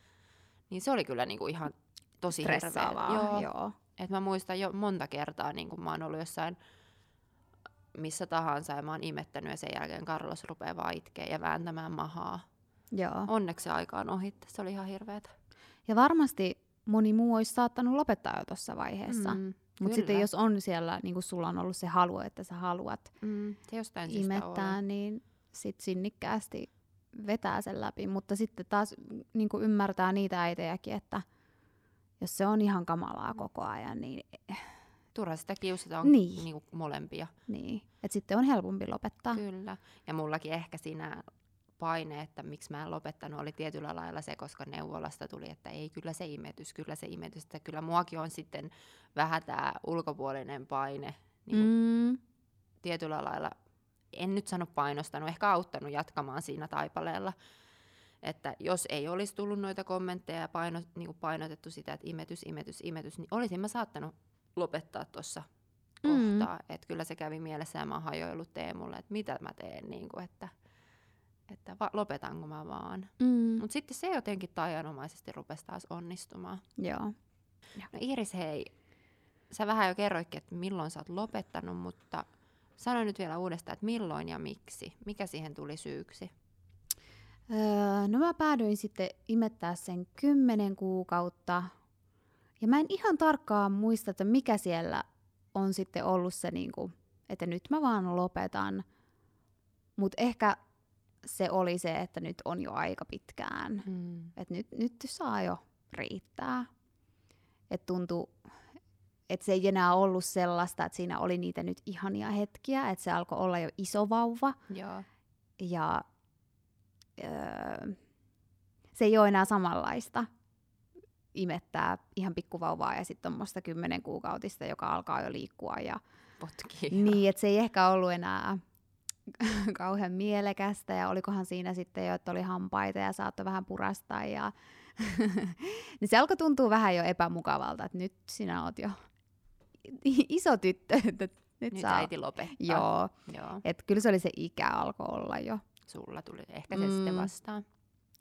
Niin se oli kyllä niinku ihan tosi stressaavaa. Joo. Joo. Et mä muistan jo monta kertaa, niin kun mä oon ollut jossain missä tahansa ja mä oon imettänyt ja sen jälkeen Carlos rupeaa vaan itkee ja vääntämään mahaa. Joo. Onneksi se aika on ohi. Se oli ihan hirveetä. Ja varmasti moni muu olisi saattanut lopettaa jo tuossa vaiheessa. Mm, Mutta sitten jos on siellä, niin kuin sulla on ollut se halu, että sä haluat Mm, se imettää, on. niin sit sinnikkäästi vetää sen läpi. Mutta sitten taas niin kuin ymmärtää niitä äitejäkin, että jos se on ihan kamalaa koko ajan, niin, Turha sitä kiusata on Niin. niin. Niinku molempia. niin. Et sitten on helpompi lopettaa. Kyllä. Ja mullakin ehkä siinä paine, että miksi mä en lopettanut, oli tietyllä lailla se, koska neuvolasta tuli, että ei kyllä se imetys, kyllä se imetys. Että kyllä muakin on sitten vähän tämä ulkopuolinen paine niin Mm, tietyllä lailla, en nyt sano painostanut, ehkä auttanut jatkamaan siinä taipaleella. Että jos ei olisi tullut noita kommentteja ja paino, niin kuin painotettu sitä, että imetys, imetys, imetys, niin olisin mä saattanut lopettaa tuossa Mm. kohtaa. Että kyllä se kävi mielessä ja mä oon hajoillut Teemulle, että mitä mä teen, niin kuin, että, että va- lopetanko mä vaan. mm, Mutta sitten se jotenkin tajanomaisesti rupesi taas onnistumaan. joo. No Iiris, hei, sä vähän jo kerroitkin, että milloin sä oot lopettanut, mutta sano nyt vielä uudestaan, että milloin ja miksi? Mikä siihen tuli syyksi? Öö, no mä päädyin sitten imettää sen kymmenen kuukautta. Ja mä en ihan tarkkaan muista, että mikä siellä on sitten ollut se, niinku, että nyt mä vaan lopetan. Mutta ehkä se oli se, että nyt on jo aika pitkään. Mm. Että nyt, nyt saa jo riittää. Että tuntuu, että se ei enää ollut sellaista, että siinä oli niitä nyt ihania hetkiä, että se alkoi olla jo iso vauva Joo. ja öö, se ei ole enää samanlaista imettää ihan pikkuvauvaa ja sitten tuommoista kymmenen kuukautista, joka alkaa jo liikkua. Ja, Potki. niin, että se ei ehkä ollut enää kauhean mielekästä ja olikohan siinä sitten jo, että oli hampaita ja saattoi vähän purastaa ja niin se alkoi tuntua vähän jo epämukavalta, että nyt sinä oot jo iso tyttö, että nyt, Nyt saa... äiti lopettaa. Joo, Joo. että kyllä se oli se ikä alkoi olla jo. Sulla tuli ehkä se Mm. sitten vastaan.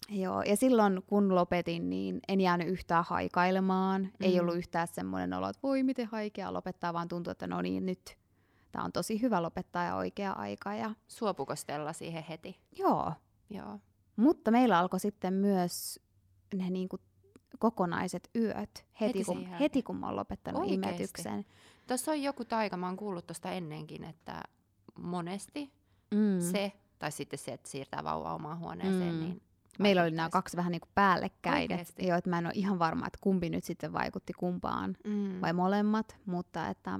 Joo, ja silloin kun lopetin, niin en jäänyt yhtään haikailemaan. Mm. Ei Mm. ollut yhtään semmoinen olo, että voi miten haikea lopettaa, vaan tuntui, että no niin, nyt tämä on tosi hyvä lopettaa ja oikea aika. Ja... Suopuko Stella siihen heti? Joo, Joo. mutta meillä alkoi sitten myös ne niinku kokonaiset yöt heti, Heti kun, heti kun mä oon lopettanut Oikeesti? imetyksen. Tuossa on joku taika, mä oon kuullut tuosta ennenkin, että monesti Mm. se, tai sitten se, että siirtää vauva omaan huoneeseen, Mm. niin Meillä oli nämä kaksi vähän niin kuin päällekkäin, joo, että mä en ole ihan varma, että kumpi nyt sitten vaikutti kumpaan. Mm. vai molemmat, mutta että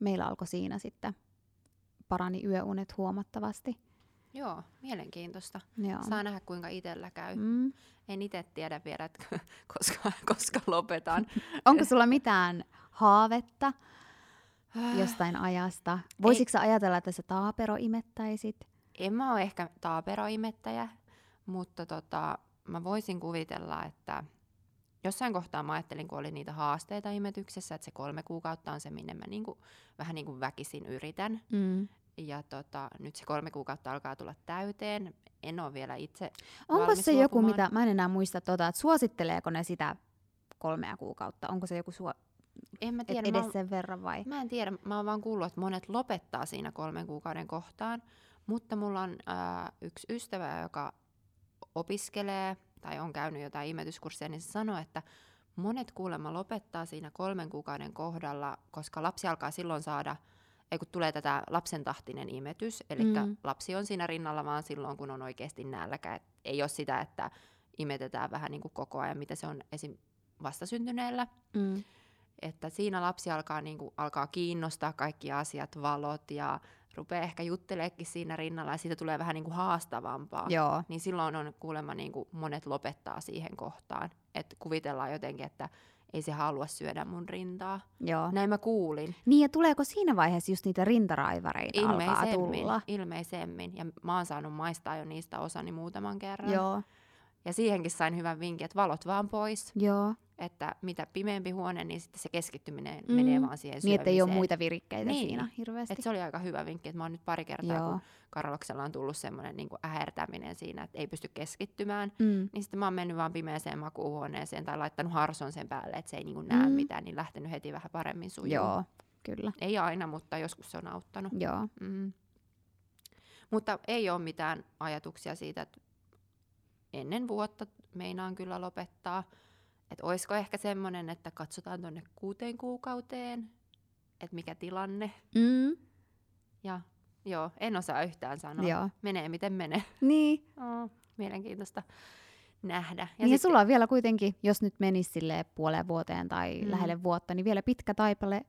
meillä alkoi siinä sitten parani yöunet huomattavasti. Joo, mielenkiintoista. Joo. Saa nähdä, kuinka itsellä käy. Mm. En itse tiedä vielä, että koska, koska lopetan. Onko sulla mitään haavetta jostain ajasta? Voisitko ajatella, että sä taapero imettäisit? En mä ole ehkä taaperoimettäjä, mutta tota, mä voisin kuvitella, että jossain kohtaa mä ajattelin, kun oli niitä haasteita imetyksessä, että se kolme kuukautta on se, minne mä niinku, vähän niin kuin väkisin yritän. Mm. Ja tota, nyt se kolme kuukautta alkaa tulla täyteen. En ole vielä itse Onko se joku, luopumaan. mitä, mä en enää muista, tota, että suositteleeko ne sitä kolmea kuukautta? Onko se joku suo, En mä et tiedä. Mä, edes oon- sen verran vai? mä en tiedä. Mä oon vaan kuullut, että monet lopettaa siinä kolmen kuukauden kohtaan. Mutta mulla on ää, yksi ystävä, joka opiskelee tai on käynyt jotain imetyskursseja, niin se sanoi, että monet kuulemma lopettaa siinä kolmen kuukauden kohdalla, koska lapsi alkaa silloin saada, ei kun tulee tätä lapsen tahtinen imetys, eli mm. lapsi on siinä rinnalla vaan silloin, kun on oikeasti nälkä. Et ei ole sitä, että imetetään vähän niin kuin koko ajan, mitä se on esim. vastasyntyneellä. Mm. Että siinä lapsi alkaa, niin kuin, alkaa kiinnostaa kaikki asiat, valot ja rupeaa ehkä jutteleekin siinä rinnalla ja siitä tulee vähän niin kuin haastavampaa. Joo. Niin silloin on kuulemma niin kuin monet lopettaa siihen kohtaan. Että kuvitellaan jotenkin, että ei se halua syödä mun rintaa. Joo. Näin mä kuulin. Niin ja tuleeko siinä vaiheessa just niitä rintaraivareita alkaa Ilmeisemmin, tulla? ilmeisemmin. Ja mä oon saanut maistaa jo niistä osani muutaman kerran. Joo. Ja siihenkin sain hyvän vinkin, että valot vaan pois. Joo. Että mitä pimeämpi huone, niin sitten se keskittyminen Mm. menee vaan siihen Niin, että ei ole muita virikkeitä Niin. siinä hirveästi. Et se oli aika hyvä vinkki, että mä oon nyt pari kertaa, Joo. kun Karloksella on tullut semmoinen niin ähertäminen siinä, että ei pysty keskittymään, Mm. niin sitten mä oon mennyt vaan pimeäseen makuuhuoneeseen tai laittanut harson sen päälle, että se ei niin näe Mm. mitään, niin lähtenyt heti vähän paremmin sujuu. Joo, kyllä. Ei aina, mutta joskus se on auttanut. Joo. Mm. Mutta ei ole mitään ajatuksia siitä, että ennen vuotta meinaan kyllä lopettaa. Että olisiko ehkä semmoinen, että katsotaan tuonne kuuteen kuukauteen, että mikä tilanne. Mm. Ja joo, en osaa yhtään sanoa. Joo. Menee miten menee. Niin. Oh, mielenkiintoista nähdä. Ja, niin ja sitten- sulla on vielä kuitenkin, jos nyt menisi silleen puoleen vuoteen tai Mm. lähelle vuotta, niin vielä pitkä taipale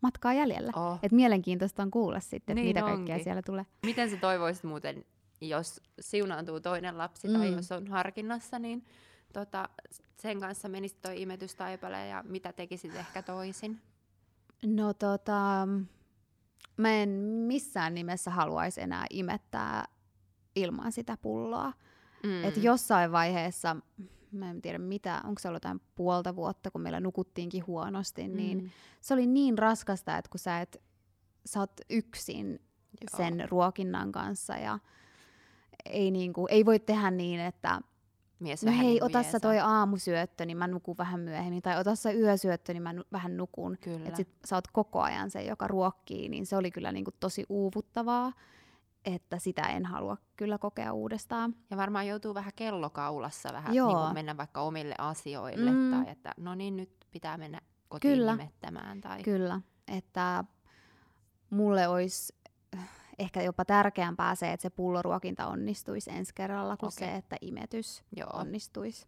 matkaa jäljellä. Oh. Et mielenkiintoista on kuulla sitten, Niin mitä kaikkea onkin. siellä tulee. Miten sä toivoisit muuten, jos siunaantuu toinen lapsi tai Mm. jos on harkinnassa, niin tota, sen kanssa menisi toi imetystaipale ja mitä tekisit ehkä toisin? No tota, mä en missään nimessä haluaisi enää imettää ilman sitä pulloa. Mm. Et jossain vaiheessa, mä en tiedä mitä, onko se ollut jotain puolta vuotta, kun meillä nukuttiinkin huonosti, mm. niin se oli niin raskasta, että kun sä et, sä oot yksin Joo. sen ruokinnan kanssa ja ei, niinku, ei voi tehdä niin, että Mies no vähän hei, niinku ota sä toi aamusyöttö, niin mä nukun vähän myöhemmin, tai ota sä yösyöttö, niin mä nu- vähän nukun. Kyllä. Että sit sä oot koko ajan se, joka ruokkii, niin se oli kyllä niinku tosi uuvuttavaa, että sitä en halua kyllä kokea uudestaan. Ja varmaan joutuu vähän kellokaulassa vähän Joo. niin kuin mennä vaikka omille asioille Mm. tai että no niin nyt pitää mennä kotiin Kyllä. imettämään. Tai... Kyllä, että mulle olisi ehkä jopa tärkeämpää se, että se pulloruokinta onnistuisi ensi kerralla, kuin Okei. se, että imetys Joo, onnistuisi.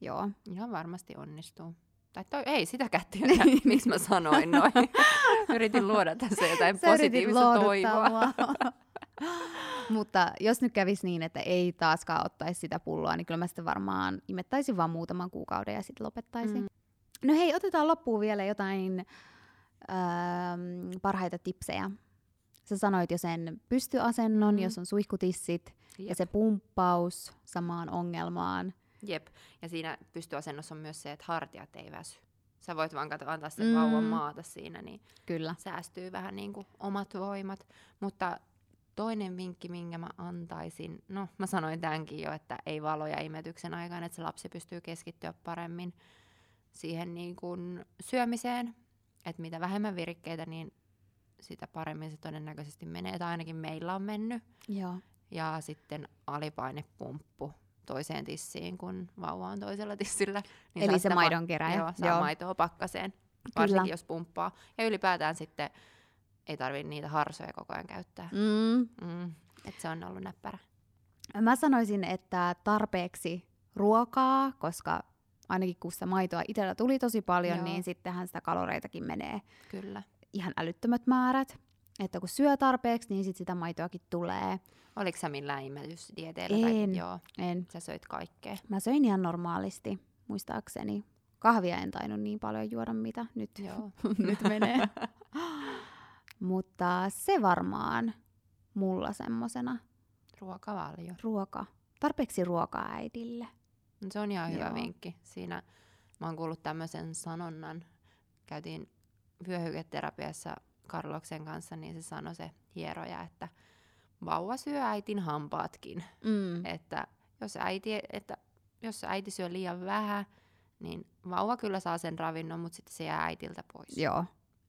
Joo. ihan varmasti onnistuu. Tai toi, ei sitäkään tiedä, miksi mä sanoin noin. Yritin luoda tässä jotain Sä positiivista toivoa. Mutta jos nyt kävisi niin, että ei taaskaan ottaisi sitä pulloa, niin kyllä mä sitten varmaan imettäisin vaan muutaman kuukauden ja sitten lopettaisin. Mm. No hei, otetaan loppuun vielä jotain ähm, parhaita tipsejä. Sä sanoit jo sen pystyasennon, Mm. jos on suihkutissit, ja Jep. se pumppaus samaan ongelmaan. Jep. Ja siinä pystyasennossa on myös se, että hartiat ei väsy. Sä voit vaan kato, antaa sen Mm. vauvan maata siinä, niin Kyllä. säästyy vähän niin kuin omat voimat. Mutta toinen vinkki, minkä mä antaisin, no mä sanoin tämänkin jo, että ei valoja imetyksen aikaan, että se lapsi pystyy keskittyä paremmin siihen niin kuin syömiseen. Että mitä vähemmän virikkeitä, niin sitä paremmin se todennäköisesti menee, tai ainakin meillä on mennyt. Joo. Ja sitten alipainepumppu toiseen tissiin, kun vauva on toisella tissillä. Eli saa se maidon keräjä. Joo, saa Joo. maitoa pakkaseen, varsinkin jos pumppaa. Ja ylipäätään sitten ei tarvitse niitä harsoja koko ajan käyttää. Mm. Mm. Et se on ollut näppärä. Mä sanoisin, että tarpeeksi ruokaa, koska ainakin kun sitä maitoa itsellä tuli tosi paljon. Joo. niin sittenhän sitä kaloreitakin menee Kyllä. Ihan älyttömät määrät. Että kun syö tarpeeksi, niin sit sitä maitoakin tulee. Oliko sä millään imeytysdieteillä? En. Tai, joo, En. sä söit kaikkea. Mä söin ihan normaalisti, muistaakseni. Kahvia en tainnut niin paljon juoda, mitä nyt, Joo. nyt menee. Mutta se varmaan mulla semmosena Ruokavalio. ruoka. Tarpeeksi ruokaa äidille. No Se on ihan hyvä Joo. vinkki. Siinä mä oon kuullut tämmöisen sanonnan. Käytiin vyöhyketerapiassa Karloksen kanssa, niin se sanoi se hieroja, että vauva syö äitin hampaatkin. Mm. Että jos äiti, että jos äiti syö liian vähän, niin vauva kyllä saa sen ravinnon, mutta sitten se jää äitiltä pois. Joo,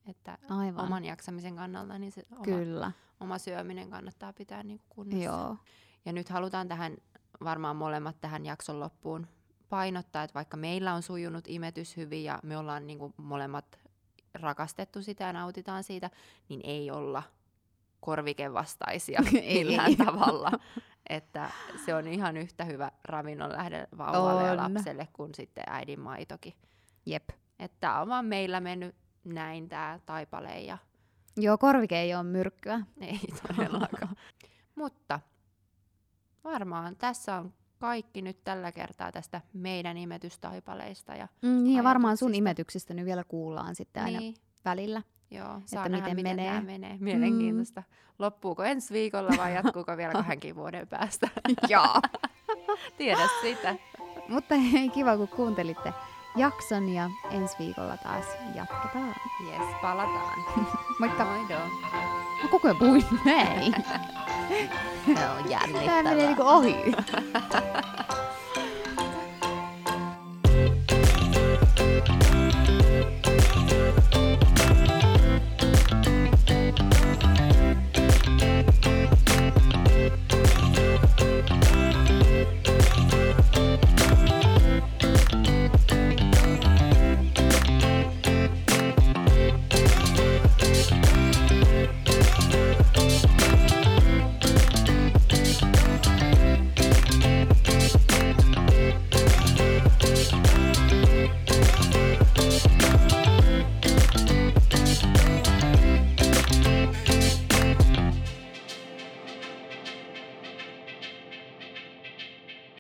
Että aivan. oman jaksamisen kannalta niin se oma, Kyllä, oma syöminen kannattaa pitää niin kunnossa. joo. Ja nyt halutaan tähän, varmaan molemmat tähän jakson loppuun painottaa, että vaikka meillä on sujunut imetys hyvin ja me ollaan niin kuin molemmat rakastettu sitä ja nautitaan siitä, niin ei olla korvikevastaisia Ei. millään tavalla. Että se on ihan yhtä hyvä ravinnon lähde vauvalle ja lapselle kuin sitten äidin maitokin. Jep. Että on vaan meillä mennyt näin tämä taipale ja Joo, korvike ei ole myrkkyä. ei todellakaan. Mutta varmaan tässä on kaikki nyt tällä kertaa tästä meidän imetystaipaleista. Ja, Mm, niin, ja varmaan sun imetyksistä nyt vielä kuullaan sitten aina niin, välillä. joo, saa että nähdä, miten miten, menee. menee. Mielenkiintoista. Loppuuko ensi viikolla vai jatkuuko vielä kahdenkin vuoden päästä? Joo. Tiedä sitä. Mutta hei, kiva kun kuuntelitte jakson ja ensi viikolla taas jatketaan. Yes, palataan. Moikka! Moido. Mä koko ajan puhuin näin. Se on jännittävää. Tää menee niinku ohi.